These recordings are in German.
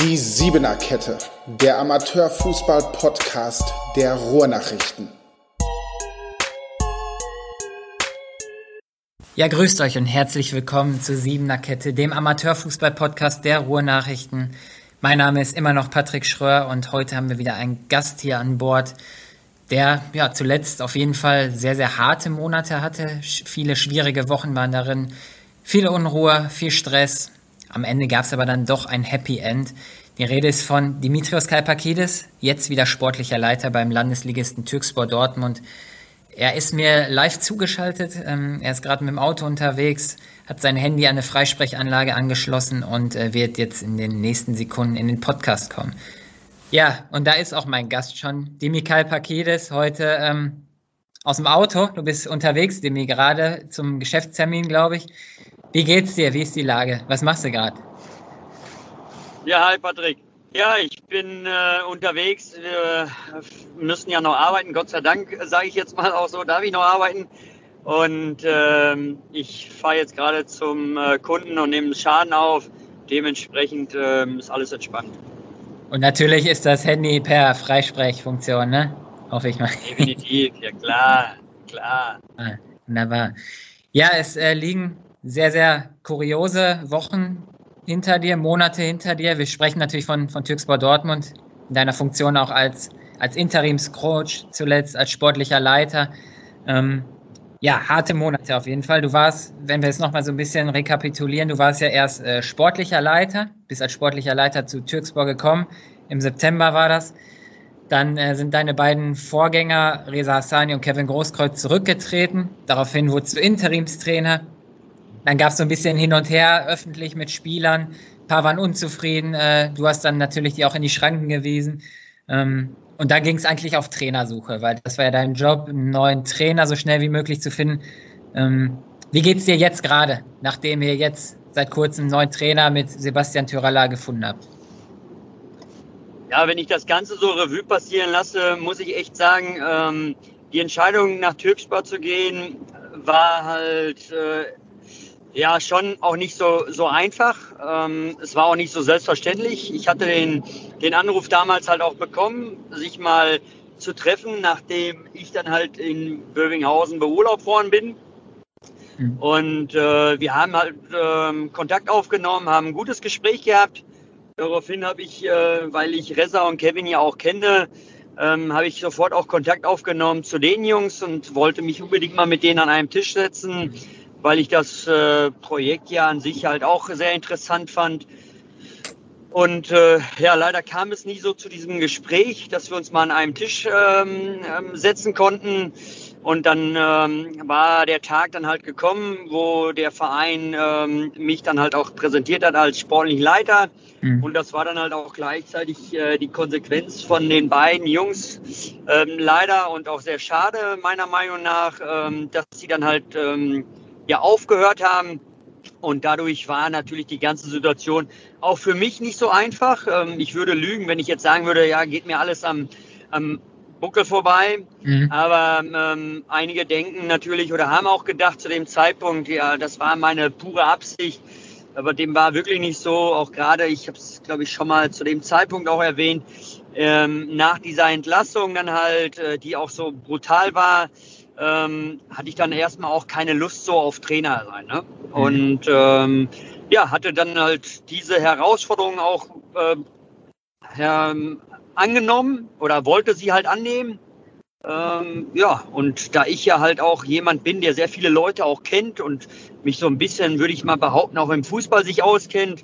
Die Siebener Kette, der Amateurfußball-Podcast der Ruhrnachrichten. Ja, grüßt euch und herzlich willkommen zur Siebener Kette, dem Amateurfußball-Podcast der Ruhrnachrichten. Mein Name ist immer noch Patrick Schröer und heute haben wir wieder einen Gast hier an Bord, der ja zuletzt auf jeden Fall sehr, sehr harte Monate hatte. Viele schwierige Wochen waren darin, viel Unruhe, viel Stress. Am Ende gab es aber dann doch ein Happy End. Die Rede ist von Dimitrios Kalpakidis, jetzt wieder sportlicher Leiter beim Landesligisten Türkspor Dortmund. Er ist mir live zugeschaltet. Ähm, er ist gerade mit dem Auto unterwegs, hat sein Handy an eine Freisprechanlage angeschlossen und äh, wird jetzt in den nächsten Sekunden in den Podcast kommen. Ja, und da ist auch mein Gast schon, Dimi Kalpakidis, heute ähm, aus dem Auto. Du bist unterwegs, Dimi, gerade zum Geschäftstermin, glaube ich. Wie geht's dir? Wie ist die Lage? Was machst du gerade? Ja, hi Patrick. Ja, ich bin äh, unterwegs. Wir müssen ja noch arbeiten. Gott sei Dank, sage ich jetzt mal auch so, darf ich noch arbeiten. Und ähm, ich fahre jetzt gerade zum äh, Kunden und nehme Schaden auf. Dementsprechend ähm, ist alles entspannt. Und natürlich ist das Handy per Freisprechfunktion, ne? Hoffe ich mal. Definitiv, ja klar, klar. Ah, wunderbar. Ja, es äh, liegen sehr, sehr kuriose Wochen hinter dir, Monate hinter dir. Wir sprechen natürlich von, von Türkspor Dortmund, in deiner Funktion auch als, als Interimscoach, zuletzt als sportlicher Leiter. Ähm, ja, harte Monate auf jeden Fall. Du warst, wenn wir es nochmal so ein bisschen rekapitulieren, du warst ja erst äh, sportlicher Leiter, bist als sportlicher Leiter zu Türkspor gekommen. Im September war das. Dann äh, sind deine beiden Vorgänger, Reza Hassani und Kevin Großkreuz, zurückgetreten. Daraufhin wurdest du Interimstrainer. Dann gab es so ein bisschen hin und her öffentlich mit Spielern. Ein paar waren unzufrieden. Äh, du hast dann natürlich die auch in die Schranken gewiesen. Ähm, und da ging es eigentlich auf Trainersuche, weil das war ja dein Job, einen neuen Trainer so schnell wie möglich zu finden. Ähm, wie es dir jetzt gerade, nachdem ihr jetzt seit kurzem einen neuen Trainer mit Sebastian Tyralla gefunden habt? Ja, wenn ich das Ganze so Revue passieren lasse, muss ich echt sagen, ähm, die Entscheidung nach Türkspor zu gehen war halt äh, ja, schon auch nicht so, so einfach. Ähm, es war auch nicht so selbstverständlich. Ich hatte den, den Anruf damals halt auch bekommen, sich mal zu treffen, nachdem ich dann halt in Bövinghausen beurlaubt worden bin. Mhm. Und äh, wir haben halt äh, Kontakt aufgenommen, haben ein gutes Gespräch gehabt. Daraufhin habe ich, äh, weil ich Reza und Kevin ja auch kenne, ähm, habe ich sofort auch Kontakt aufgenommen zu den Jungs und wollte mich unbedingt mal mit denen an einem Tisch setzen weil ich das äh, Projekt ja an sich halt auch sehr interessant fand. Und äh, ja, leider kam es nie so zu diesem Gespräch, dass wir uns mal an einem Tisch ähm, ähm, setzen konnten. Und dann ähm, war der Tag dann halt gekommen, wo der Verein ähm, mich dann halt auch präsentiert hat als sportlichen Leiter. Mhm. Und das war dann halt auch gleichzeitig äh, die Konsequenz von den beiden Jungs. Ähm, leider und auch sehr schade meiner Meinung nach, ähm, dass sie dann halt ja aufgehört haben. Und dadurch war natürlich die ganze Situation auch für mich nicht so einfach. Ähm, ich würde lügen, wenn ich jetzt sagen würde, ja, geht mir alles am, am Buckel vorbei. Mhm. Aber ähm, einige denken natürlich oder haben auch gedacht zu dem Zeitpunkt, ja, das war meine pure Absicht. Aber dem war wirklich nicht so. Auch gerade, ich habe es, glaube ich, schon mal zu dem Zeitpunkt auch erwähnt, ähm, nach dieser Entlassung dann halt, äh, die auch so brutal war, ähm, hatte ich dann erstmal auch keine Lust so auf Trainer sein. Ne? Mhm. Und ähm, ja, hatte dann halt diese Herausforderung auch äh, ähm, angenommen oder wollte sie halt annehmen. Ähm, ja, und da ich ja halt auch jemand bin, der sehr viele Leute auch kennt und mich so ein bisschen, würde ich mal behaupten, auch im Fußball sich auskennt,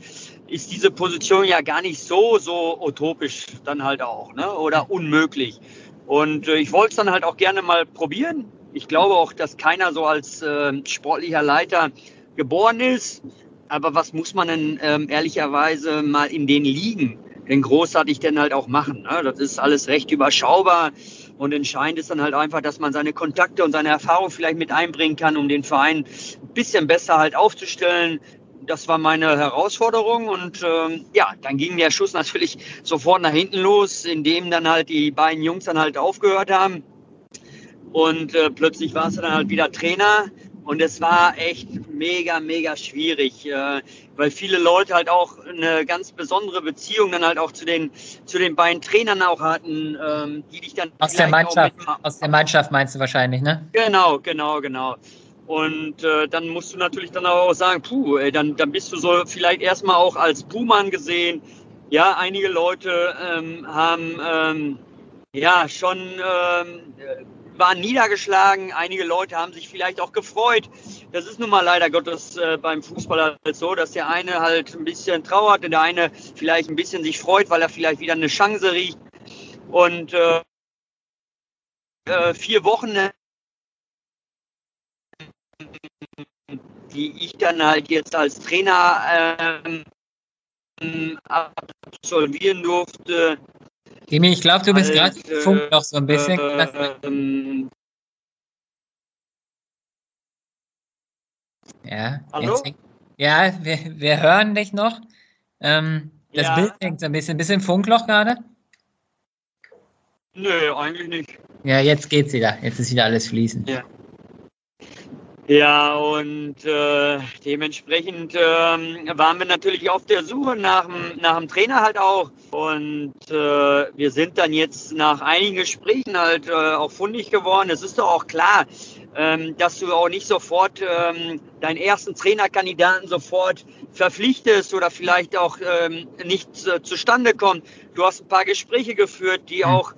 ist diese Position ja gar nicht so, so utopisch dann halt auch, ne? Oder unmöglich. Und äh, ich wollte es dann halt auch gerne mal probieren ich glaube auch, dass keiner so als äh, sportlicher Leiter geboren ist. Aber was muss man denn ähm, ehrlicherweise mal in den Ligen denn großartig denn halt auch machen? Ne? Das ist alles recht überschaubar. Und entscheidend ist dann halt einfach, dass man seine Kontakte und seine Erfahrung vielleicht mit einbringen kann, um den Verein ein bisschen besser halt aufzustellen. Das war meine Herausforderung und ähm, ja, dann ging der Schuss natürlich sofort nach hinten los, indem dann halt die beiden Jungs dann halt aufgehört haben. Und äh, plötzlich warst du dann halt wieder Trainer. Und es war echt mega, mega schwierig, äh, weil viele Leute halt auch eine ganz besondere Beziehung dann halt auch zu den, zu den beiden Trainern auch hatten, ähm, die dich dann. Aus der Mannschaft, aus der Mannschaft meinst du wahrscheinlich, ne? Genau, genau, genau. Und äh, dann musst du natürlich dann auch sagen, puh, ey, dann, dann bist du so vielleicht erstmal auch als Buhmann gesehen. Ja, einige Leute ähm, haben ähm, ja schon ähm, waren niedergeschlagen. Einige Leute haben sich vielleicht auch gefreut. Das ist nun mal leider Gottes äh, beim Fußball halt so, dass der eine halt ein bisschen trauert und der eine vielleicht ein bisschen sich freut, weil er vielleicht wieder eine Chance riecht. Und äh, äh, vier Wochen, die ich dann halt jetzt als Trainer ähm, absolvieren durfte, Demi, ich glaube, du bist gerade äh, Funk noch so ein bisschen. Äh, ja, Hallo? Jetzt, ja, wir, wir hören dich noch. Ähm, das Ja. Bild hängt so ein bisschen. Bisschen Funkloch gerade? Nö, eigentlich nicht. Ja, jetzt geht's wieder. Jetzt ist wieder alles fließend. Ja. Ja, und äh, dementsprechend ähm, waren wir natürlich auf der Suche nach dem, nach dem Trainer halt auch. Und äh, wir sind dann jetzt nach einigen Gesprächen halt äh, auch fundig geworden. Es ist doch auch klar, ähm, dass du auch nicht sofort ähm, deinen ersten Trainerkandidaten sofort verpflichtest oder vielleicht auch ähm, nicht äh, zustande kommt. Du hast ein paar Gespräche geführt, die Mhm. auch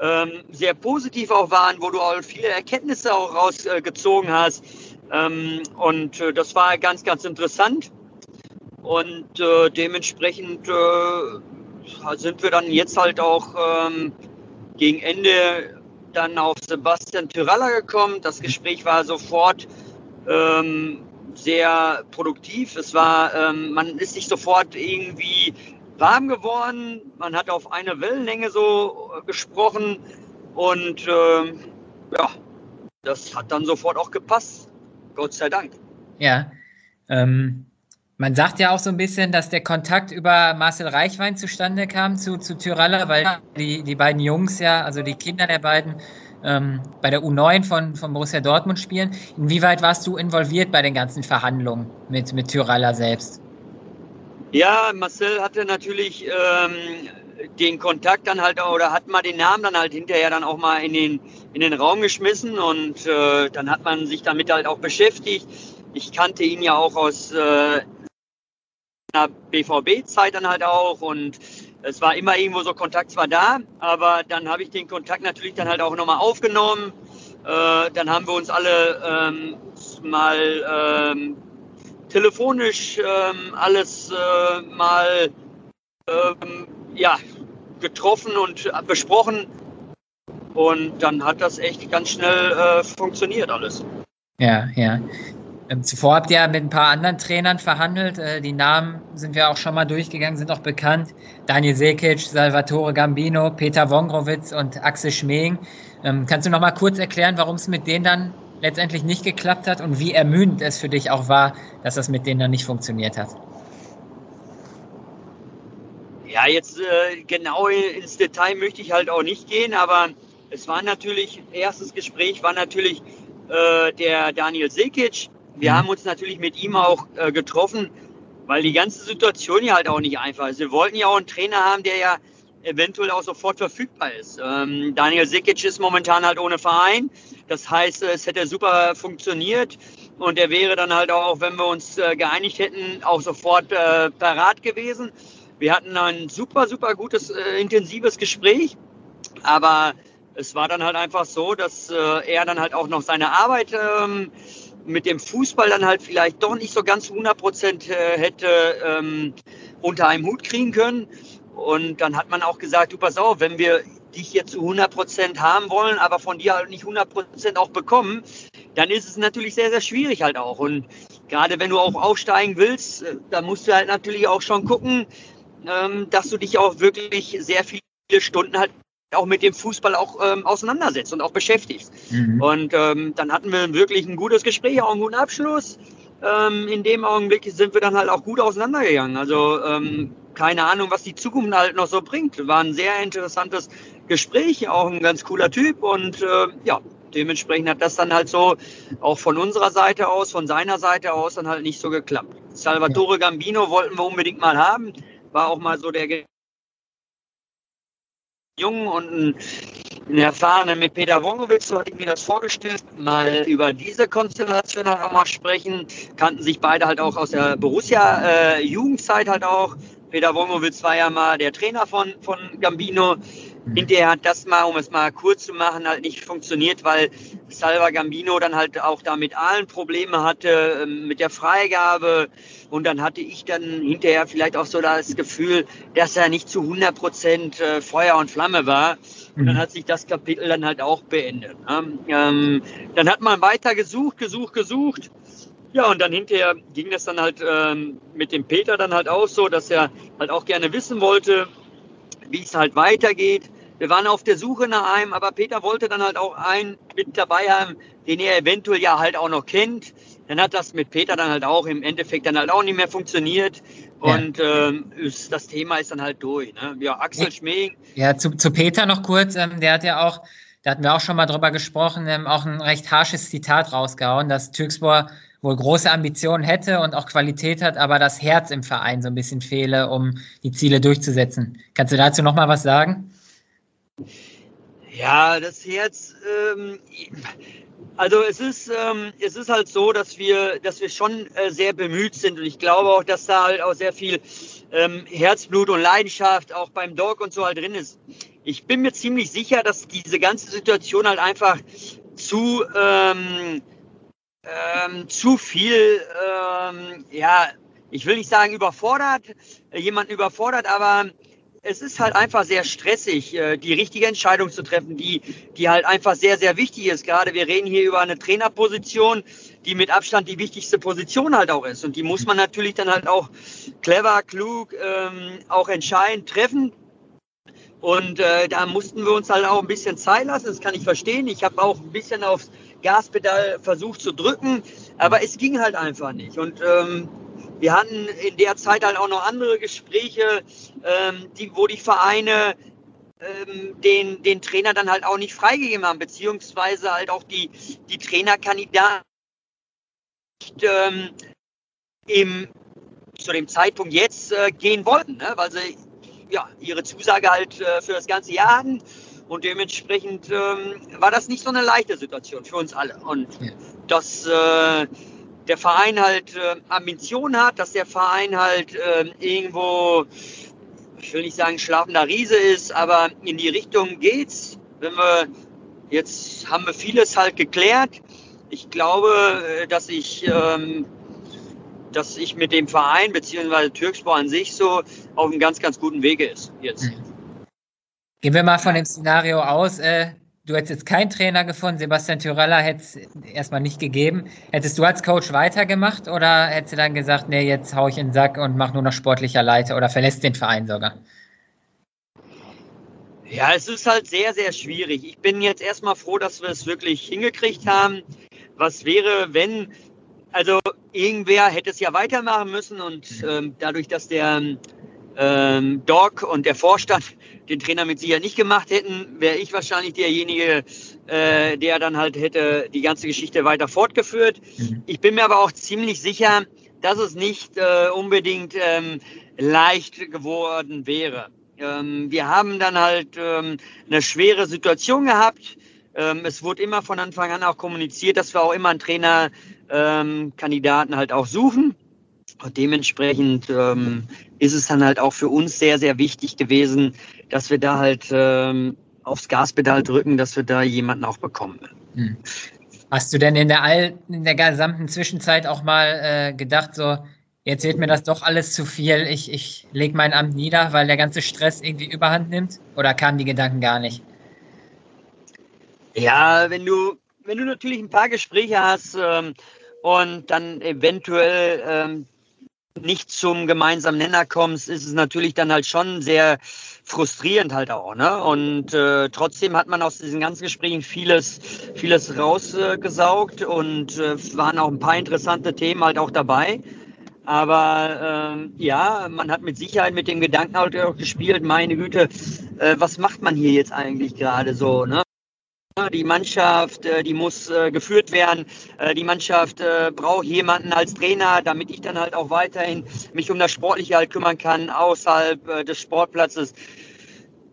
ähm, sehr positiv auch waren, wo du auch viele Erkenntnisse auch rausgezogen hast. Ähm, und äh, das war ganz, ganz interessant. Und äh, dementsprechend äh, sind wir dann jetzt halt auch ähm, gegen Ende dann auf Sebastian Tyralla gekommen. Das Gespräch war sofort ähm, sehr produktiv. Es war, ähm, man ist sich sofort irgendwie warm geworden. Man hat auf eine Wellenlänge so äh, gesprochen und ähm, ja, das hat dann sofort auch gepasst. Gott sei Dank. Ja. Ähm, man sagt ja auch so ein bisschen, dass der Kontakt über Marcel Reichwein zustande kam zu, zu Tyralla, weil die, die beiden Jungs ja, also die Kinder der beiden, ähm, bei der U9 von, von Borussia Dortmund spielen. Inwieweit warst du involviert bei den ganzen Verhandlungen mit, mit Tyralla selbst? Ja, Marcel hatte natürlich ähm, den Kontakt dann halt oder hat mal den Namen dann halt hinterher dann auch mal in den, in den Raum geschmissen und äh, dann hat man sich damit halt auch beschäftigt. Ich kannte ihn ja auch aus äh, einer BVB-Zeit dann halt auch und es war immer irgendwo so Kontakt zwar da, aber dann habe ich den Kontakt natürlich dann halt auch nochmal aufgenommen. Äh, dann haben wir uns alle ähm, mal ähm, telefonisch ähm, alles äh, mal ähm, ja, getroffen und besprochen. Und dann hat das echt ganz schnell äh, funktioniert alles. Ja, ja. Ähm, zuvor habt ihr mit ein paar anderen Trainern verhandelt. Äh, die Namen sind wir auch schon mal durchgegangen, sind auch bekannt. Daniel Sekic, Salvatore Gambino, Peter Wongrowitz und Axel Schmeling. Ähm, kannst du noch mal kurz erklären, warum es mit denen dann letztendlich nicht geklappt hat und wie ermüdend es für dich auch war, dass das mit denen dann nicht funktioniert hat? Ja, jetzt äh, genau ins Detail möchte ich halt auch nicht gehen, aber es war natürlich, erstes Gespräch war natürlich äh, der Daniel Sekic. Wir Mhm. haben uns natürlich mit ihm auch äh, getroffen, weil die ganze Situation ja halt auch nicht einfach ist. Wir wollten ja auch einen Trainer haben, der ja eventuell auch sofort verfügbar ist. Ähm, Daniel Sekic ist momentan halt ohne Verein. Das heißt, es hätte super funktioniert und er wäre dann halt auch, wenn wir uns äh, geeinigt hätten, auch sofort äh, parat gewesen. Wir hatten ein super, super gutes, äh, intensives Gespräch, aber es war dann halt einfach so, dass äh, er dann halt auch noch seine Arbeit ähm, mit dem Fußball dann halt vielleicht doch nicht so ganz 100 Prozent äh, hätte ähm, unter einem Hut kriegen können. Und dann hat man auch gesagt, du pass auf, wenn wir dich jetzt zu 100 Prozent haben wollen, aber von dir halt nicht 100 Prozent auch bekommen, dann ist es natürlich sehr, sehr schwierig halt auch. Und gerade wenn du auch aufsteigen willst, äh, dann musst du halt natürlich auch schon gucken, dass du dich auch wirklich sehr viele Stunden halt auch mit dem Fußball auch ähm, auseinandersetzt und auch beschäftigst. Mhm. Und ähm, dann hatten wir wirklich ein gutes Gespräch, auch einen guten Abschluss. Ähm, in dem Augenblick sind wir dann halt auch gut auseinandergegangen. Also ähm, keine Ahnung, was die Zukunft halt noch so bringt. War ein sehr interessantes Gespräch, auch ein ganz cooler Typ und äh, ja, dementsprechend hat das dann halt so auch von unserer Seite aus, von seiner Seite aus dann halt nicht so geklappt. Salvatore Gambino wollten wir unbedingt mal haben, war auch mal so der Jungen und ein, ein Erfahrenen mit Peter Wongowitz, so hatte ich mir das vorgestellt, mal über diese Konstellation halt auch mal sprechen. Kannten sich beide halt auch aus der Borussia-Jugendzeit äh, halt auch. Peter Wongowitz war ja mal der Trainer von, von Gambino. Mhm. Hinterher hat das mal, um es mal kurz zu machen, halt nicht funktioniert, weil Salva Gambino dann halt auch da mit allen Probleme hatte, ähm, mit der Freigabe. Und dann hatte ich dann hinterher vielleicht auch so das Gefühl, dass er nicht zu 100 Prozent äh, Feuer und Flamme war. Und dann mhm. hat sich das Kapitel dann halt auch beendet. Ne? Ähm, dann hat man weiter gesucht, gesucht, gesucht. Ja, und dann hinterher ging das dann halt ähm, mit dem Peter dann halt auch so, dass er halt auch gerne wissen wollte, wie es halt weitergeht. Wir waren auf der Suche nach einem, aber Peter wollte dann halt auch einen mit dabei haben, den er eventuell ja halt auch noch kennt. Dann hat das mit Peter dann halt auch im Endeffekt dann halt auch nicht mehr funktioniert. Und ja. ähm, ist, das Thema ist dann halt durch. Ne? Ja, Axel Schmeling. Ja, zu, zu Peter noch kurz. Ähm, der hat ja auch, da hatten wir auch schon mal drüber gesprochen, ähm, auch ein recht harsches Zitat rausgehauen, dass Türkspor wohl große Ambitionen hätte und auch Qualität hat, aber das Herz im Verein so ein bisschen fehle, um die Ziele durchzusetzen. Kannst du dazu noch mal was sagen? Ja, das Herz. Ähm, also es ist, ähm, es ist halt so, dass wir, dass wir schon äh, sehr bemüht sind und ich glaube auch, dass da halt auch sehr viel ähm, Herzblut und Leidenschaft auch beim Dog und so halt drin ist. Ich bin mir ziemlich sicher, dass diese ganze Situation halt einfach zu ähm, ähm, zu viel, ähm, ja, ich will nicht sagen überfordert, äh, jemanden überfordert, aber es ist halt einfach sehr stressig, äh, die richtige Entscheidung zu treffen, die, die halt einfach sehr, sehr wichtig ist. Gerade wir reden hier über eine Trainerposition, die mit Abstand die wichtigste Position halt auch ist. Und die muss man natürlich dann halt auch clever, klug, ähm, auch entscheidend treffen. Und äh, da mussten wir uns halt auch ein bisschen Zeit lassen, das kann ich verstehen. Ich habe auch ein bisschen aufs Gaspedal versucht zu drücken, aber es ging halt einfach nicht. Und ähm, wir hatten in der Zeit halt auch noch andere Gespräche, ähm, die, wo die Vereine ähm, den, den Trainer dann halt auch nicht freigegeben haben, beziehungsweise halt auch die, die Trainerkandidaten ähm, im, zu dem Zeitpunkt jetzt äh, gehen wollten, ne? weil sie ja, ihre Zusage halt äh, für das ganze Jahr hatten. Und dementsprechend ähm, war das nicht so eine leichte Situation für uns alle. Und ja. dass äh, der Verein halt äh, Ambitionen hat, dass der Verein halt äh, irgendwo, ich will nicht sagen schlafender Riese ist, aber in die Richtung geht's. Wenn wir jetzt haben wir vieles halt geklärt. Ich glaube, äh, dass ich ähm, dass ich mit dem Verein beziehungsweise Türkspor an sich so auf einem ganz, ganz guten Wege ist jetzt. Mhm. Gehen wir mal von dem Szenario aus. Äh, du hättest jetzt keinen Trainer gefunden, Sebastian Tyrella hätte es erstmal nicht gegeben. Hättest du als Coach weitergemacht oder hättest du dann gesagt, nee, jetzt hau ich in den Sack und mach nur noch sportlicher Leiter oder verlässt den Verein sogar? Ja, es ist halt sehr, sehr schwierig. Ich bin jetzt erstmal froh, dass wir es wirklich hingekriegt haben. Was wäre, wenn, also irgendwer hätte es ja weitermachen müssen und ähm, dadurch, dass der ähm, Doc und der Vorstand den Trainer mit sicher nicht gemacht hätten, wäre ich wahrscheinlich derjenige, äh, der dann halt hätte die ganze Geschichte weiter fortgeführt. Mhm. Ich bin mir aber auch ziemlich sicher, dass es nicht äh, unbedingt ähm, leicht geworden wäre. Ähm, wir haben dann halt ähm, eine schwere Situation gehabt. Ähm, es wurde immer von Anfang an auch kommuniziert, dass wir auch immer einen Trainerkandidaten ähm, halt auch suchen. Und dementsprechend ähm, ist es dann halt auch für uns sehr, sehr wichtig gewesen, dass wir da halt ähm, aufs Gaspedal drücken, dass wir da jemanden auch bekommen. Hm. Hast du denn in der, All in der gesamten Zwischenzeit auch mal äh, gedacht, so, jetzt wird mir das doch alles zu viel, ich, ich lege mein Amt nieder, weil der ganze Stress irgendwie überhand nimmt? Oder kamen die Gedanken gar nicht? Ja, wenn du, wenn du natürlich ein paar Gespräche hast ähm, und dann eventuell ähm, nicht zum gemeinsamen Nenner kommst, ist es natürlich dann halt schon sehr frustrierend halt auch. Ne? Und äh, trotzdem hat man aus diesen ganzen Gesprächen vieles, vieles rausgesaugt äh, und äh, waren auch ein paar interessante Themen halt auch dabei. Aber äh, ja, man hat mit Sicherheit mit dem Gedanken halt auch gespielt, meine Güte, äh, was macht man hier jetzt eigentlich gerade so? Ne? Die Mannschaft, äh, die muss äh, geführt werden. Äh, die Mannschaft braucht jemanden als Trainer, damit ich dann halt auch weiterhin mich um das Sportliche halt kümmern kann, außerhalb des Sportplatzes.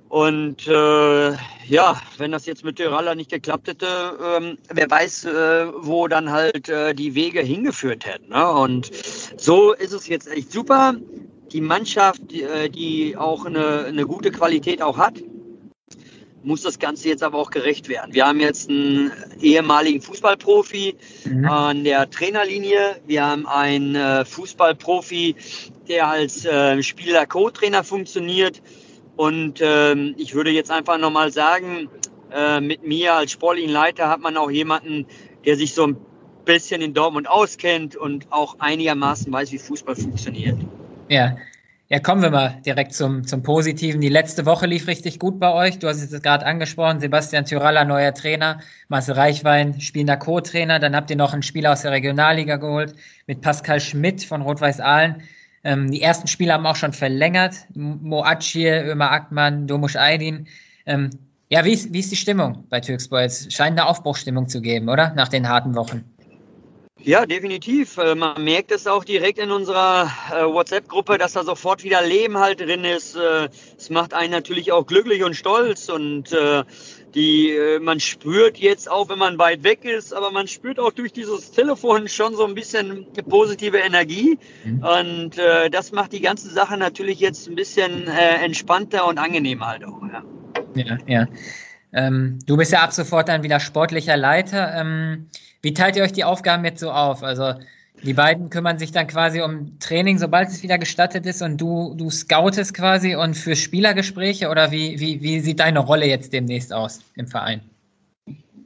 Und äh, ja, wenn das jetzt mit Tiralla nicht geklappt hätte, ähm, wer weiß, äh, wo dann halt äh, die Wege hingeführt hätten. Ne? Und so ist es jetzt echt super. Die Mannschaft, die, die auch eine, eine gute Qualität auch hat, muss das Ganze jetzt aber auch gerecht werden. Wir haben jetzt einen ehemaligen Fußballprofi mhm. an der Trainerlinie. Wir haben einen äh, Fußballprofi, der als äh, Spieler-Co-Trainer funktioniert. Und ähm, ich würde jetzt einfach nochmal sagen, äh, mit mir als sportlichen Leiter hat man auch jemanden, der sich so ein bisschen in Dortmund auskennt und auch einigermaßen weiß, wie Fußball funktioniert. Ja, ja, kommen wir mal direkt zum, zum Positiven. Die letzte Woche lief richtig gut bei euch. Du hast es gerade angesprochen. Sebastian Tyralla, neuer Trainer. Marcel Reichwein, spielender Co-Trainer. Dann habt ihr noch einen Spieler aus der Regionalliga geholt mit Pascal Schmidt von Rot-Weiß Aalen. Ähm, die ersten Spieler haben auch schon verlängert. Moacir, Ömer Akman, Domush Aydin. Ähm, ja, wie ist, wie ist die Stimmung bei Türkspor? Es scheint eine Aufbruchstimmung zu geben, oder? Nach den harten Wochen. Ja, definitiv. Äh, man merkt es auch direkt in unserer äh, WhatsApp-Gruppe, dass da sofort wieder Leben halt drin ist. Äh, es macht einen natürlich auch glücklich und stolz und die, man spürt jetzt auch, wenn man weit weg ist, aber man spürt auch durch dieses Telefon schon so ein bisschen positive Energie. Mhm. Und das macht die ganze Sache natürlich jetzt ein bisschen entspannter und angenehmer halt auch. Ja, ja. ja. Ähm, du bist ja ab sofort dann wieder sportlicher Leiter. Ähm, wie teilt ihr euch die Aufgaben jetzt so auf? Also die beiden kümmern sich dann quasi um Training, sobald es wieder gestattet ist und du, du scoutest quasi und für Spielergespräche oder wie, wie, wie sieht deine Rolle jetzt demnächst aus im Verein?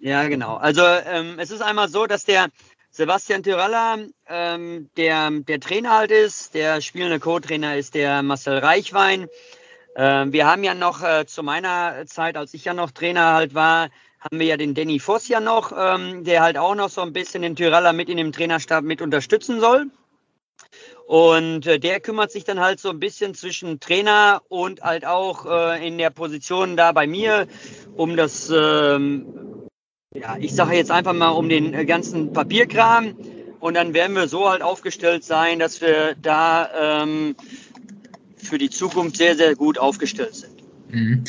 Ja, genau. Also ähm, es ist einmal so, dass der Sebastian Tyralla ähm, der, der Trainer halt ist, der spielende Co-Trainer ist der Marcel Reichwein. Ähm, wir haben ja noch äh, zu meiner Zeit, als ich ja noch Trainer halt war, haben wir ja den Danny Voss ja noch, ähm, der halt auch noch so ein bisschen den Tyraller mit in dem Trainerstab mit unterstützen soll. Und äh, der kümmert sich dann halt so ein bisschen zwischen Trainer und halt auch äh, in der Position da bei mir um das, ähm, ja, ich sage jetzt einfach mal um den ganzen Papierkram. Und dann werden wir so halt aufgestellt sein, dass wir da ähm, für die Zukunft sehr, sehr gut aufgestellt sind. Mhm.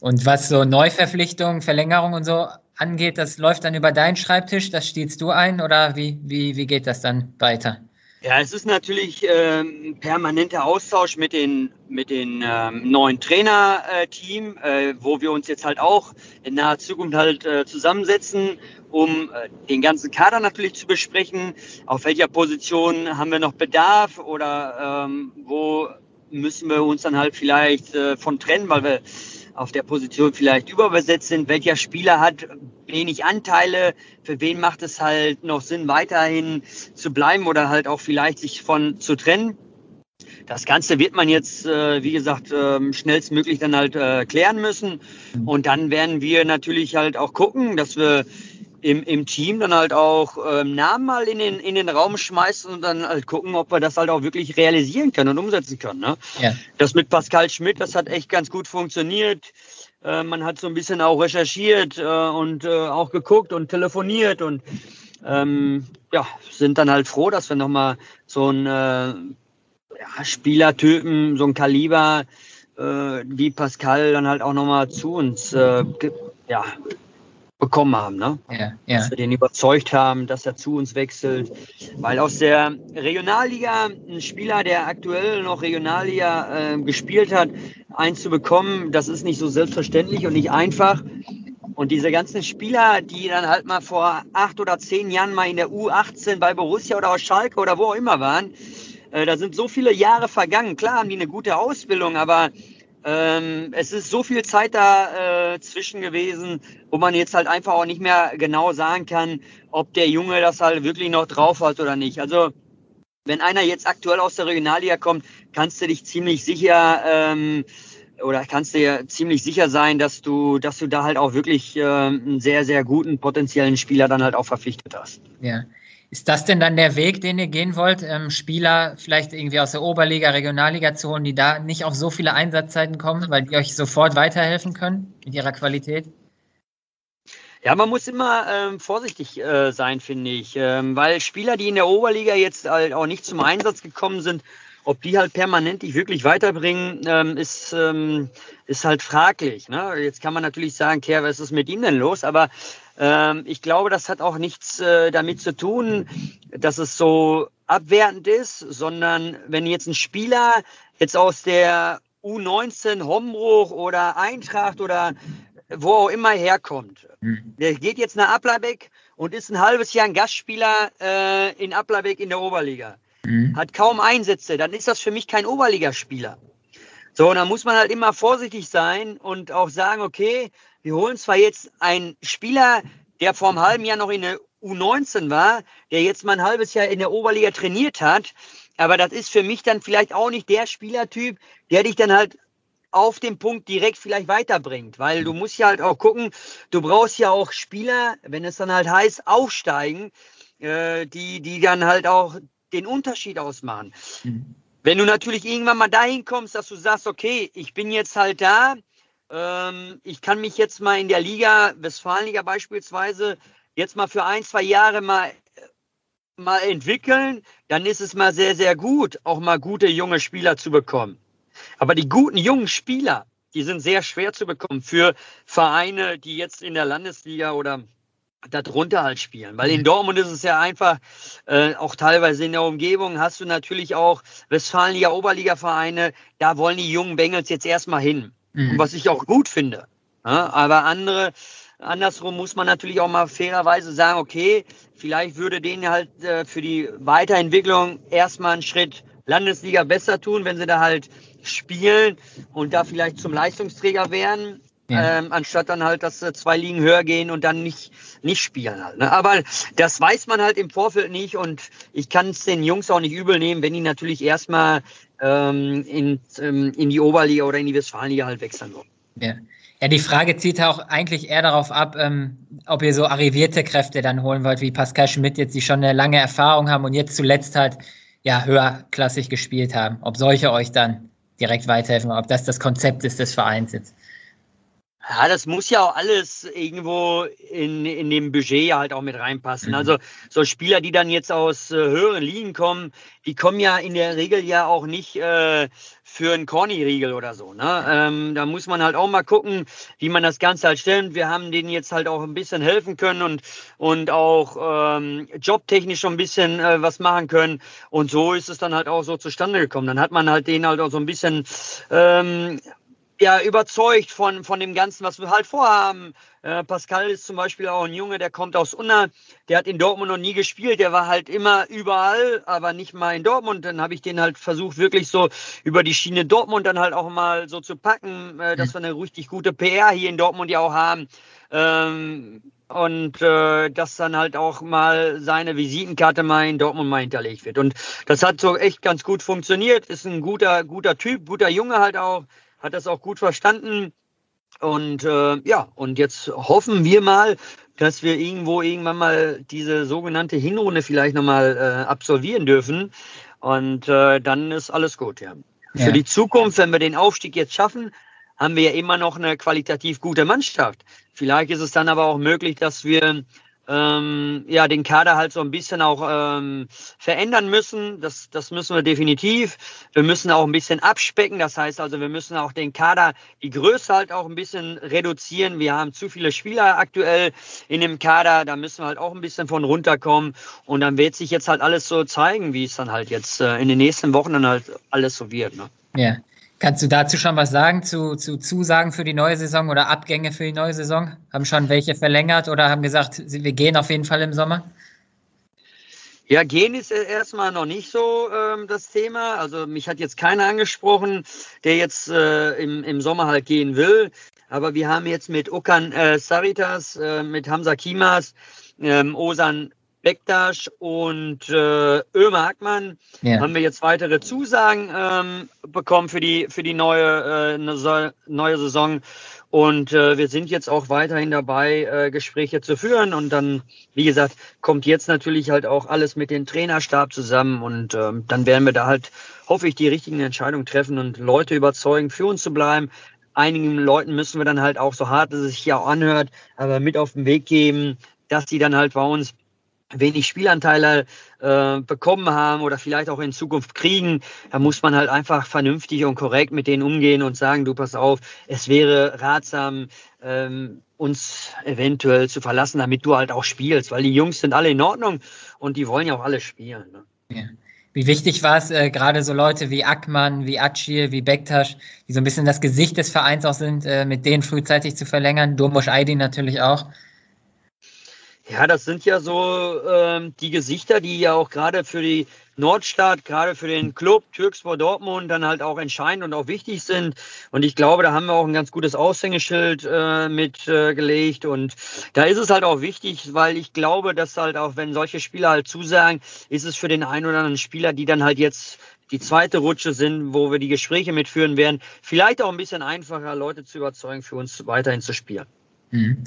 Und was so Neuverpflichtungen, Verlängerung und so angeht, das läuft dann über deinen Schreibtisch, das stehst du ein oder wie, wie, wie geht das dann weiter? Ja, es ist natürlich ähm, permanenter Austausch mit den, mit den ähm, neuen Trainerteam, äh, wo wir uns jetzt halt auch in naher Zukunft halt äh, zusammensetzen, um äh, den ganzen Kader natürlich zu besprechen. Auf welcher Position haben wir noch Bedarf oder ähm, wo müssen wir uns dann halt vielleicht äh, von trennen, weil wir auf der Position vielleicht überbesetzt sind. Welcher Spieler hat wenig Anteile? Für wen macht es halt noch Sinn, weiterhin zu bleiben oder halt auch vielleicht sich von zu trennen? Das Ganze wird man jetzt, äh, wie gesagt, äh, schnellstmöglich dann halt äh, klären müssen. Und dann werden wir natürlich halt auch gucken, dass wir im, im Team dann halt auch ähm, Namen mal in den, in den Raum schmeißen und dann halt gucken, ob wir das halt auch wirklich realisieren können und umsetzen können. Ne? Ja. Das mit Pascal Schmidt, das hat echt ganz gut funktioniert. Äh, man hat so ein bisschen auch recherchiert äh, und äh, auch geguckt und telefoniert und ähm, ja, sind dann halt froh, dass wir nochmal so einen äh, ja, Spielertypen, so ein Kaliber äh, wie Pascal dann halt auch nochmal zu uns äh, ja, bekommen haben, ne? Ja, ja. Dass wir den überzeugt haben, dass er zu uns wechselt. Weil aus der Regionalliga ein Spieler, der aktuell noch Regionalliga äh, gespielt hat, eins zu bekommen, das ist nicht so selbstverständlich und nicht einfach. Und diese ganzen Spieler, die dann halt mal vor acht oder zehn Jahren mal in der U18 bei Borussia oder aus Schalke oder wo auch immer waren, äh, da sind so viele Jahre vergangen. Klar haben die eine gute Ausbildung, aber ähm, es ist so viel Zeit dazwischen äh, gewesen, wo man jetzt halt einfach auch nicht mehr genau sagen kann, ob der Junge das halt wirklich noch drauf hat oder nicht. Also wenn einer jetzt aktuell aus der Regionalliga kommt, kannst du dich ziemlich sicher ähm, oder kannst du dir ziemlich sicher sein, dass du, dass du da halt auch wirklich äh, einen sehr, sehr guten potenziellen Spieler dann halt auch verpflichtet hast. Ja. Ist das denn dann der Weg, den ihr gehen wollt, ähm, Spieler vielleicht irgendwie aus der Oberliga, Regionalliga zu holen, die da nicht auf so viele Einsatzzeiten kommen, weil die euch sofort weiterhelfen können mit ihrer Qualität? Ja, man muss immer ähm, vorsichtig äh, sein, finde ich, ähm, weil Spieler, die in der Oberliga jetzt halt auch nicht zum Einsatz gekommen sind, ob die halt permanent dich wirklich weiterbringen, ähm, ist, ähm, ist halt fraglich. Ne? Jetzt kann man natürlich sagen, Kerr, was ist mit ihm denn los? Aber ähm, ich glaube, das hat auch nichts äh, damit zu tun, dass es so abwertend ist, sondern wenn jetzt ein Spieler jetzt aus der U19 Hombruch oder Eintracht oder wo auch immer herkommt. Mhm. Der geht jetzt nach Applerbeck und ist ein halbes Jahr ein Gastspieler äh, in Applerbeck in der Oberliga. Mhm. Hat kaum Einsätze, dann ist das für mich kein Oberligaspieler. So, und da muss man halt immer vorsichtig sein und auch sagen, okay, wir holen zwar jetzt einen Spieler, der vor einem halben Jahr noch in der U19 war, der jetzt mal ein halbes Jahr in der Oberliga trainiert hat, aber das ist für mich dann vielleicht auch nicht der Spielertyp, der dich dann halt auf den Punkt direkt vielleicht weiterbringt, weil du musst ja halt auch gucken, du brauchst ja auch Spieler, wenn es dann halt heißt, aufsteigen, äh, die, die dann halt auch den Unterschied ausmachen. Mhm. Wenn du natürlich irgendwann mal dahin kommst, dass du sagst, okay, ich bin jetzt halt da, ähm, ich kann mich jetzt mal in der Liga, Westfalenliga beispielsweise, jetzt mal für ein, zwei Jahre mal mal entwickeln, dann ist es mal sehr, sehr gut, auch mal gute junge Spieler zu bekommen. Aber die guten jungen Spieler, die sind sehr schwer zu bekommen für Vereine, die jetzt in der Landesliga oder darunter halt spielen. Weil in mhm. Dortmund ist es ja einfach, äh, auch teilweise in der Umgebung hast du natürlich auch Westfalenliga, Oberliga-Vereine, da wollen die jungen Bengels jetzt erstmal hin. Mhm. Was ich auch gut finde. Ja, aber andere, andersrum muss man natürlich auch mal fairerweise sagen, okay, vielleicht würde denen halt äh, für die Weiterentwicklung erstmal einen Schritt Landesliga besser tun, wenn sie da halt spielen und da vielleicht zum Leistungsträger werden, ja. ähm, anstatt dann halt, dass sie zwei Ligen höher gehen und dann nicht, nicht spielen halt. Ne? Aber das weiß man halt im Vorfeld nicht und ich kann es den Jungs auch nicht übel nehmen, wenn die natürlich erstmal ähm, in, ähm, in die Oberliga oder in die Westfalenliga halt wechseln wollen. Ja. Ja, die Frage zieht auch eigentlich eher darauf ab, ähm, ob ihr so arrivierte Kräfte dann holen wollt, wie Pascal Schmidt jetzt, die schon eine lange Erfahrung haben und jetzt zuletzt halt ja höherklassig gespielt haben. Ob solche euch dann direkt weiterhelfen, ob das das Konzept ist des Vereins jetzt. Ja, das muss ja auch alles irgendwo in, in dem Budget ja halt auch mit reinpassen. Mhm. Also so Spieler, die dann jetzt aus äh, höheren Ligen kommen, die kommen ja in der Regel ja auch nicht äh, für einen Corny-Riegel oder so. Ne? Ähm, da muss man halt auch mal gucken, wie man das Ganze halt stellt. Wir haben denen jetzt halt auch ein bisschen helfen können und, und auch ähm, jobtechnisch schon ein bisschen äh, was machen können. Und so ist es dann halt auch so zustande gekommen. Dann hat man halt denen halt auch so ein bisschen ähm, ja, überzeugt von, von dem Ganzen, was wir halt vorhaben. Äh, Pascal ist zum Beispiel auch ein Junge, der kommt aus Unna, der hat in Dortmund noch nie gespielt, der war halt immer überall, aber nicht mal in Dortmund. Dann habe ich den halt versucht, wirklich so über die Schiene Dortmund dann halt auch mal so zu packen, äh, dass mhm. wir eine richtig gute PR hier in Dortmund ja auch haben. Ähm, und äh, dass dann halt auch mal seine Visitenkarte mal in Dortmund mal hinterlegt wird. Und das hat so echt ganz gut funktioniert. Ist ein guter, guter Typ, guter Junge halt auch hat das auch gut verstanden. Und äh, ja, und jetzt hoffen wir mal, dass wir irgendwo irgendwann mal diese sogenannte Hinrunde vielleicht nochmal äh, absolvieren dürfen. Und äh, dann ist alles gut, ja. ja. Für die Zukunft, wenn wir den Aufstieg jetzt schaffen, haben wir ja immer noch eine qualitativ gute Mannschaft. Vielleicht ist es dann aber auch möglich, dass wir ähm, ja, den Kader halt so ein bisschen auch ähm, verändern müssen. Das, das müssen wir definitiv. Wir müssen auch ein bisschen abspecken. Das heißt also, wir müssen auch den Kader, die Größe halt auch ein bisschen reduzieren. Wir haben zu viele Spieler aktuell in dem Kader. Da müssen wir halt auch ein bisschen von runterkommen. Und dann wird sich jetzt halt alles so zeigen, wie es dann halt jetzt äh, in den nächsten Wochen dann halt alles so wird. Ne? Ja. Kannst du dazu schon was sagen zu, zu Zusagen für die neue Saison oder Abgänge für die neue Saison? Haben schon welche verlängert oder haben gesagt, wir gehen auf jeden Fall im Sommer? Ja, gehen ist erstmal noch nicht so ähm, das Thema. Also mich hat jetzt keiner angesprochen, der jetzt äh, im, im Sommer halt gehen will. Aber wir haben jetzt mit Okan äh, Saritas, äh, mit Hamza Kimas, ähm, Osan Bektasch und äh, Ömer Hackmann ja. haben wir jetzt weitere Zusagen ähm, bekommen für die, für die neue, äh, neue Saison. Und äh, wir sind jetzt auch weiterhin dabei, äh, Gespräche zu führen. Und dann, wie gesagt, kommt jetzt natürlich halt auch alles mit dem Trainerstab zusammen. Und ähm, dann werden wir da halt, hoffe ich, die richtigen Entscheidungen treffen und Leute überzeugen, für uns zu bleiben. einigen Leuten müssen wir dann halt auch, so hart es sich ja auch anhört, aber mit auf den Weg geben, dass die dann halt bei uns wenig Spielanteile äh, bekommen haben oder vielleicht auch in Zukunft kriegen, da muss man halt einfach vernünftig und korrekt mit denen umgehen und sagen, du pass auf, es wäre ratsam, ähm, uns eventuell zu verlassen, damit du halt auch spielst, weil die Jungs sind alle in Ordnung und die wollen ja auch alle spielen. Ne? Ja. Wie wichtig war es, äh, gerade so Leute wie Ackmann, wie Acil, wie Bektasch, die so ein bisschen das Gesicht des Vereins auch sind, äh, mit denen frühzeitig zu verlängern? Durmusch Aydin natürlich auch. Ja, das sind ja so ähm, die Gesichter, die ja auch gerade für die Nordstadt, gerade für den Club Türkspor Dortmund dann halt auch entscheidend und auch wichtig sind. Und ich glaube, da haben wir auch ein ganz gutes Aushängeschild äh, mitgelegt. Äh, und da ist es halt auch wichtig, weil ich glaube, dass halt auch, wenn solche Spieler halt zusagen, ist es für den einen oder anderen Spieler, die dann halt jetzt die zweite Rutsche sind, wo wir die Gespräche mitführen werden, vielleicht auch ein bisschen einfacher, Leute zu überzeugen, für uns weiterhin zu spielen. Mhm.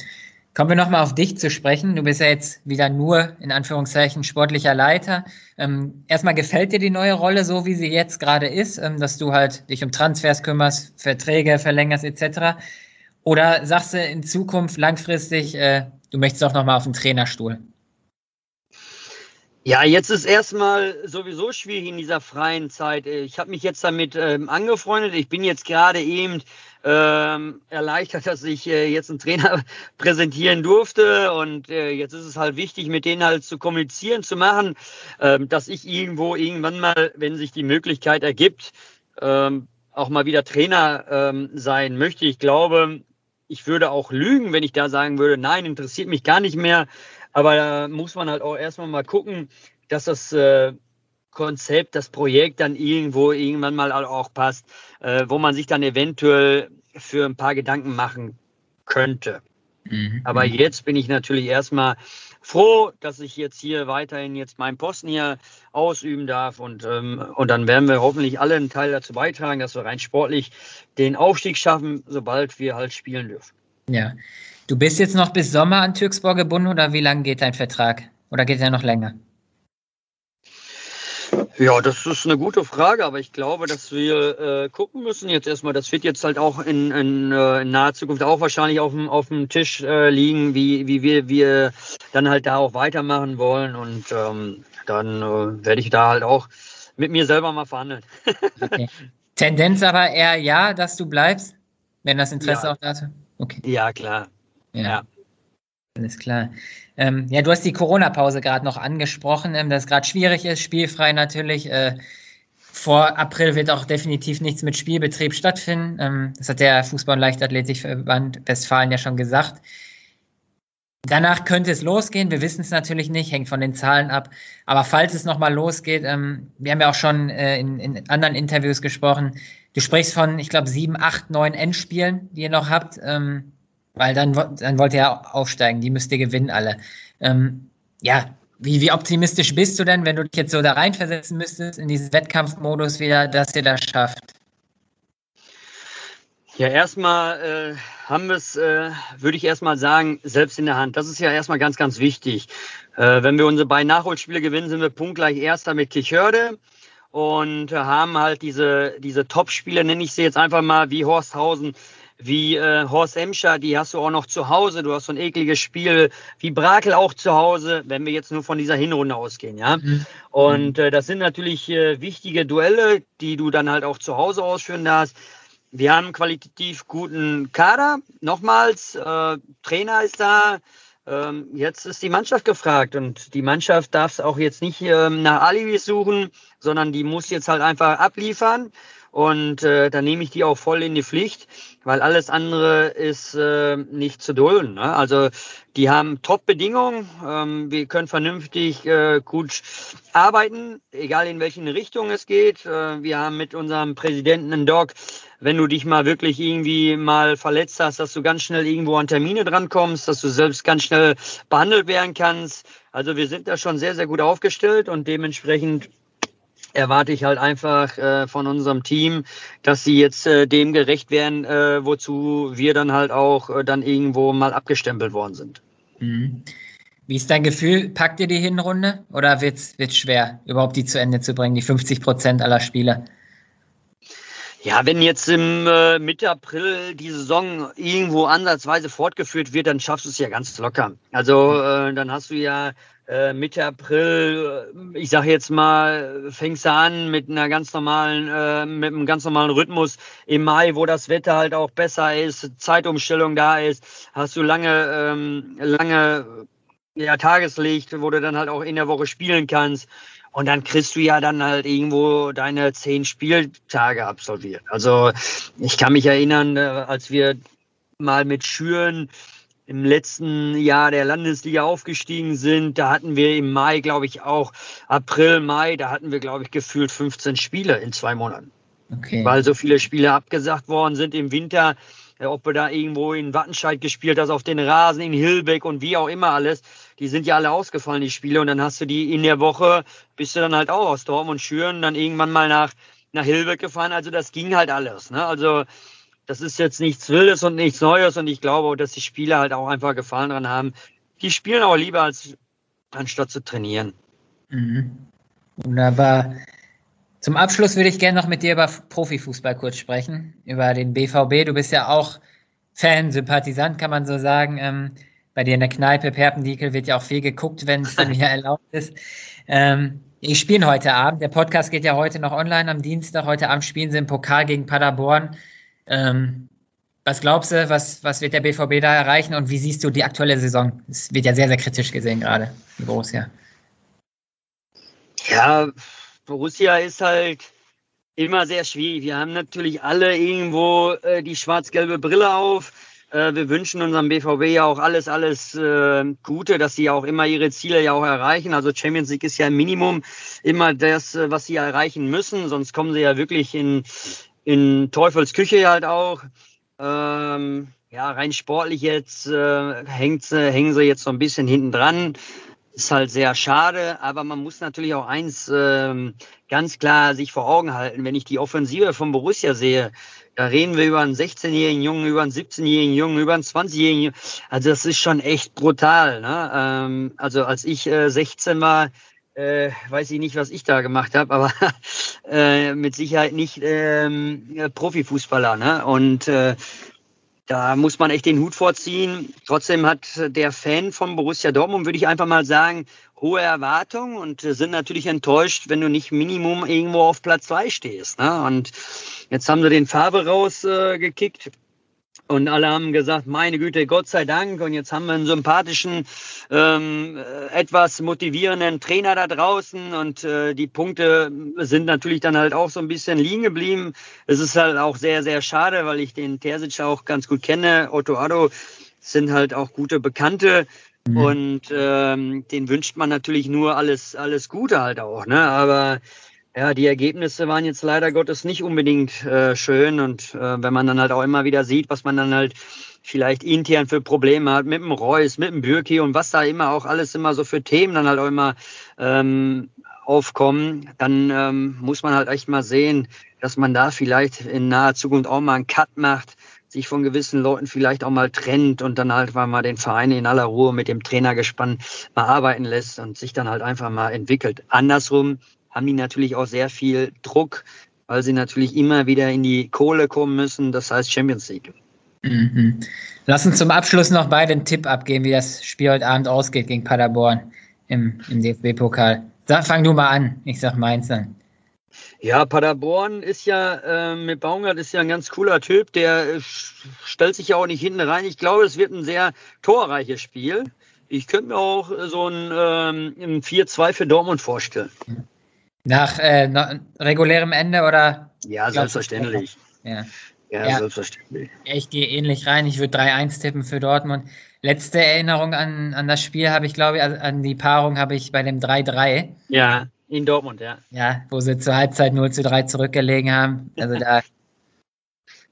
Kommen wir nochmal auf dich zu sprechen. Du bist ja jetzt wieder nur in Anführungszeichen sportlicher Leiter. Ähm, erstmal gefällt dir die neue Rolle so, wie sie jetzt gerade ist, ähm, dass du halt dich um Transfers kümmerst, Verträge verlängerst etc. Oder sagst du in Zukunft langfristig, äh, du möchtest auch nochmal auf den Trainerstuhl? Ja, jetzt ist erstmal sowieso schwierig in dieser freien Zeit. Ich habe mich jetzt damit ähm, angefreundet. Ich bin jetzt gerade eben ähm, erleichtert, dass ich äh, jetzt einen Trainer präsentieren durfte. Und äh, jetzt ist es halt wichtig, mit denen halt zu kommunizieren, zu machen, ähm, dass ich irgendwo irgendwann mal, wenn sich die Möglichkeit ergibt, ähm, auch mal wieder Trainer ähm, sein möchte. Ich glaube, ich würde auch lügen, wenn ich da sagen würde, nein, interessiert mich gar nicht mehr. Aber da muss man halt auch erstmal mal gucken, dass das äh, Konzept, das Projekt dann irgendwo irgendwann mal auch passt, äh, wo man sich dann eventuell für ein paar Gedanken machen könnte. Mhm. Aber jetzt bin ich natürlich erstmal froh, dass ich jetzt hier weiterhin jetzt meinen Posten hier ausüben darf und, ähm, und dann werden wir hoffentlich alle einen Teil dazu beitragen, dass wir rein sportlich den Aufstieg schaffen, sobald wir halt spielen dürfen. Ja. Du bist jetzt noch bis Sommer an Türkspor gebunden oder wie lange geht dein Vertrag? Oder geht er noch länger? Ja, das ist eine gute Frage, aber ich glaube, dass wir äh, gucken müssen jetzt erstmal. Das wird jetzt halt auch in, in, äh, in naher Zukunft auch wahrscheinlich auf dem, auf dem Tisch äh, liegen, wie, wie wir, wir dann halt da auch weitermachen wollen. Und ähm, dann äh, werde ich da halt auch mit mir selber mal verhandeln. okay. Tendenz aber eher ja, dass du bleibst, wenn das Interesse ja. auch dazu. Okay. Ja, klar. ja. ja. Alles klar. Ähm, ja, du hast die Corona-Pause gerade noch angesprochen, ähm, dass es gerade schwierig ist, spielfrei natürlich. Äh, vor April wird auch definitiv nichts mit Spielbetrieb stattfinden. Ähm, das hat der Fußball- und Leichtathletikverband Westfalen ja schon gesagt. Danach könnte es losgehen. Wir wissen es natürlich nicht, hängt von den Zahlen ab. Aber falls es nochmal losgeht, ähm, wir haben ja auch schon äh, in, in, anderen Interviews gesprochen. Du sprichst von, ich glaube, sieben, acht, neun Endspielen, die ihr noch habt. Ähm, weil dann, dann wollt ihr aufsteigen, die müsst ihr gewinnen alle. Ähm, ja, wie, wie optimistisch bist du denn, wenn du dich jetzt so da reinversetzen müsstest in diesen Wettkampfmodus wieder, dass ihr das schafft? Ja, erstmal äh, haben wir es, äh, würde ich erstmal sagen, selbst in der Hand. Das ist ja erstmal ganz, ganz wichtig. Äh, wenn wir unsere beiden Nachholspiele gewinnen, sind wir punktgleich Erster mit Kichörde und haben halt diese, diese Top-Spiele, nenne ich sie jetzt einfach mal, wie Horsthausen, wie äh, Horst Emscher, die hast du auch noch zu Hause. Du hast so ein ekliges Spiel wie Brakel auch zu Hause, wenn wir jetzt nur von dieser Hinrunde ausgehen, ja. Mhm. Und äh, das sind natürlich äh, wichtige Duelle, die du dann halt auch zu Hause ausführen darfst. Wir haben einen qualitativ guten Kader. Nochmals, äh, Trainer ist da. Ähm, jetzt ist die Mannschaft gefragt und die Mannschaft darf es auch jetzt nicht ähm, nach Alibis suchen, sondern die muss jetzt halt einfach abliefern. Und äh, da nehme ich die auch voll in die Pflicht, weil alles andere ist äh, nicht zu dulden. Ne? Also die haben Top-Bedingungen. Ähm, wir können vernünftig äh, gut arbeiten, egal in welchen Richtung es geht. Äh, wir haben mit unserem Präsidenten einen Doc, wenn du dich mal wirklich irgendwie mal verletzt hast, dass du ganz schnell irgendwo an Termine drankommst, dass du selbst ganz schnell behandelt werden kannst. Also wir sind da schon sehr, sehr gut aufgestellt und dementsprechend erwarte ich halt einfach äh, von unserem Team, dass sie jetzt äh, dem gerecht werden, äh, wozu wir dann halt auch äh, dann irgendwo mal abgestempelt worden sind. Mhm. Wie ist dein Gefühl? Packt ihr die Hinrunde oder wird es schwer, überhaupt die zu Ende zu bringen, die 50 Prozent aller Spiele? Ja, wenn jetzt im äh, Mitte April die Saison irgendwo ansatzweise fortgeführt wird, dann schaffst du es ja ganz locker. Also äh, dann hast du ja äh, Mitte April, äh, ich sage jetzt mal, fängst du an mit einer ganz normalen, äh, mit einem ganz normalen Rhythmus. Im Mai, wo das Wetter halt auch besser ist, Zeitumstellung da ist, hast du lange, ähm, lange ja, Tageslicht, wo du dann halt auch in der Woche spielen kannst. Und dann kriegst du ja dann halt irgendwo deine zehn Spieltage absolviert. Also ich kann mich erinnern, äh, als wir mal mit Schüren im letzten Jahr der Landesliga aufgestiegen sind, da hatten wir im Mai, glaube ich, auch April, Mai, da hatten wir, glaube ich, gefühlt 15 Spiele in zwei Monaten. Okay. Weil so viele Spiele abgesagt worden sind im Winter ob du da irgendwo in Wattenscheid gespielt hast, auf den Rasen, in Hilbeck und wie auch immer alles. Die sind ja alle ausgefallen, die Spiele. Und dann hast du die in der Woche, bist du dann halt auch aus Dortmund und Schüren, dann irgendwann mal nach, nach Hilbeck gefahren. Also das ging halt alles. Ne? Also das ist jetzt nichts Wildes und nichts Neues. Und ich glaube, dass die Spieler halt auch einfach Gefallen dran haben. Die spielen auch lieber, als anstatt zu trainieren. Mhm. Wunderbar. Zum Abschluss würde ich gerne noch mit dir über Profifußball kurz sprechen, über den BVB. Du bist ja auch Fan, Sympathisant, kann man so sagen. Ähm, bei dir in der Kneipe Perpendikel wird ja auch viel geguckt, wenn es wieder erlaubt ist. Ähm, ich spiele heute Abend. Der Podcast geht ja heute noch online am Dienstag. Heute Abend spielen sie im Pokal gegen Paderborn. Ähm, was glaubst du, was, was wird der BVB da erreichen und wie siehst du die aktuelle Saison? Es wird ja sehr, sehr kritisch gesehen gerade, die Borussia. Ja, Borussia ist halt immer sehr schwierig. Wir haben natürlich alle irgendwo äh, die schwarz-gelbe Brille auf. Äh, wir wünschen unserem BVB ja auch alles, alles äh, Gute, dass sie auch immer ihre Ziele ja auch erreichen. Also Champions League ist ja ein Minimum immer das, äh, was sie erreichen müssen. Sonst kommen sie ja wirklich in, in Teufels Küche halt auch. Ähm, ja, rein sportlich jetzt äh, hängt, hängen sie jetzt so ein bisschen hinten dran. Ist halt sehr schade, aber man muss natürlich auch eins ähm, ganz klar sich vor Augen halten. Wenn ich die Offensive von Borussia sehe, da reden wir über einen 16-jährigen Jungen, über einen 17-jährigen Jungen, über einen 20-jährigen Jungen. Also das ist schon echt brutal. Ne? Ähm, also als ich äh, 16 war, äh, weiß ich nicht, was ich da gemacht habe, aber äh, mit Sicherheit nicht ähm, Profifußballer. Ne? Und äh, da muss man echt den Hut vorziehen. Trotzdem hat der Fan von Borussia Dortmund, würde ich einfach mal sagen, hohe Erwartungen und sind natürlich enttäuscht, wenn du nicht Minimum irgendwo auf Platz zwei stehst. Ne? Und jetzt haben sie den Farbe rausgekickt. Äh, und alle haben gesagt, meine Güte, Gott sei Dank. Und jetzt haben wir einen sympathischen, ähm, etwas motivierenden Trainer da draußen. Und äh, die Punkte sind natürlich dann halt auch so ein bisschen liegen geblieben. Es ist halt auch sehr, sehr schade, weil ich den Terzic auch ganz gut kenne. Otto Addo sind halt auch gute Bekannte. Mhm. Und ähm, den wünscht man natürlich nur alles, alles Gute halt auch. Ne? Aber ja, die Ergebnisse waren jetzt leider Gottes nicht unbedingt äh, schön. Und äh, wenn man dann halt auch immer wieder sieht, was man dann halt vielleicht intern für Probleme hat mit dem Reus, mit dem Bürki und was da immer auch alles immer so für Themen dann halt auch immer ähm, aufkommen, dann ähm, muss man halt echt mal sehen, dass man da vielleicht in naher Zukunft auch mal einen Cut macht, sich von gewissen Leuten vielleicht auch mal trennt und dann halt mal den Verein in aller Ruhe mit dem Trainergespann mal arbeiten lässt und sich dann halt einfach mal entwickelt. Andersrum haben die natürlich auch sehr viel Druck, weil sie natürlich immer wieder in die Kohle kommen müssen, das heißt Champions League. Mhm. Lass uns zum Abschluss noch beide einen Tipp abgeben, wie das Spiel heute Abend ausgeht gegen Paderborn im, im DFB-Pokal. Fang du mal an, ich sag meins dann. Ja, Paderborn ist ja äh, mit Baumgart ist ja ein ganz cooler Typ, der äh, stellt sich ja auch nicht hinten rein. Ich glaube, es wird ein sehr torreiches Spiel. Ich könnte mir auch so ein, ähm, ein 4-2 für Dortmund vorstellen. Nach, äh, nach regulärem Ende oder? Ja, selbstverständlich. Ja. Ja, ja, selbstverständlich. Ich gehe ähnlich rein. Ich würde 3-1 tippen für Dortmund. Letzte Erinnerung an, an das Spiel habe ich, glaube ich, also an die Paarung habe ich bei dem 3-3. Ja, in Dortmund, ja. Ja, wo sie zur Halbzeit 0 zu 3 zurückgelegen haben. Also da.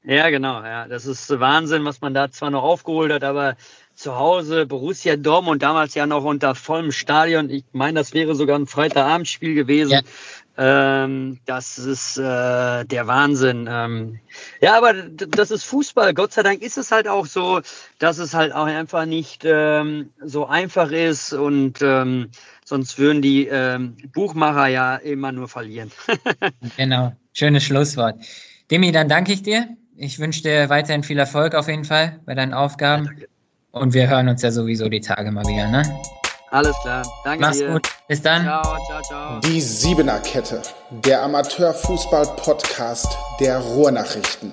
ja, genau, ja. Das ist Wahnsinn, was man da zwar noch aufgeholt hat, aber zu Hause Borussia Dortmund damals ja noch unter vollem Stadion. Ich meine, das wäre sogar ein Freitagabendspiel gewesen. Ja. Ähm, das ist äh, der Wahnsinn. Ähm, ja, aber das ist Fußball. Gott sei Dank ist es halt auch so, dass es halt auch einfach nicht ähm, so einfach ist und ähm, sonst würden die ähm, Buchmacher ja immer nur verlieren. genau, schönes Schlusswort. Demi, dann danke ich dir. Ich wünsche dir weiterhin viel Erfolg auf jeden Fall bei deinen Aufgaben. Ja, Und wir hören uns ja sowieso die Tage mal wieder, ne? Alles klar. Danke Mach's dir. gut. Bis dann. Ciao, ciao, ciao. Die Siebener Kette, der Amateurfußball-Podcast der Ruhrnachrichten.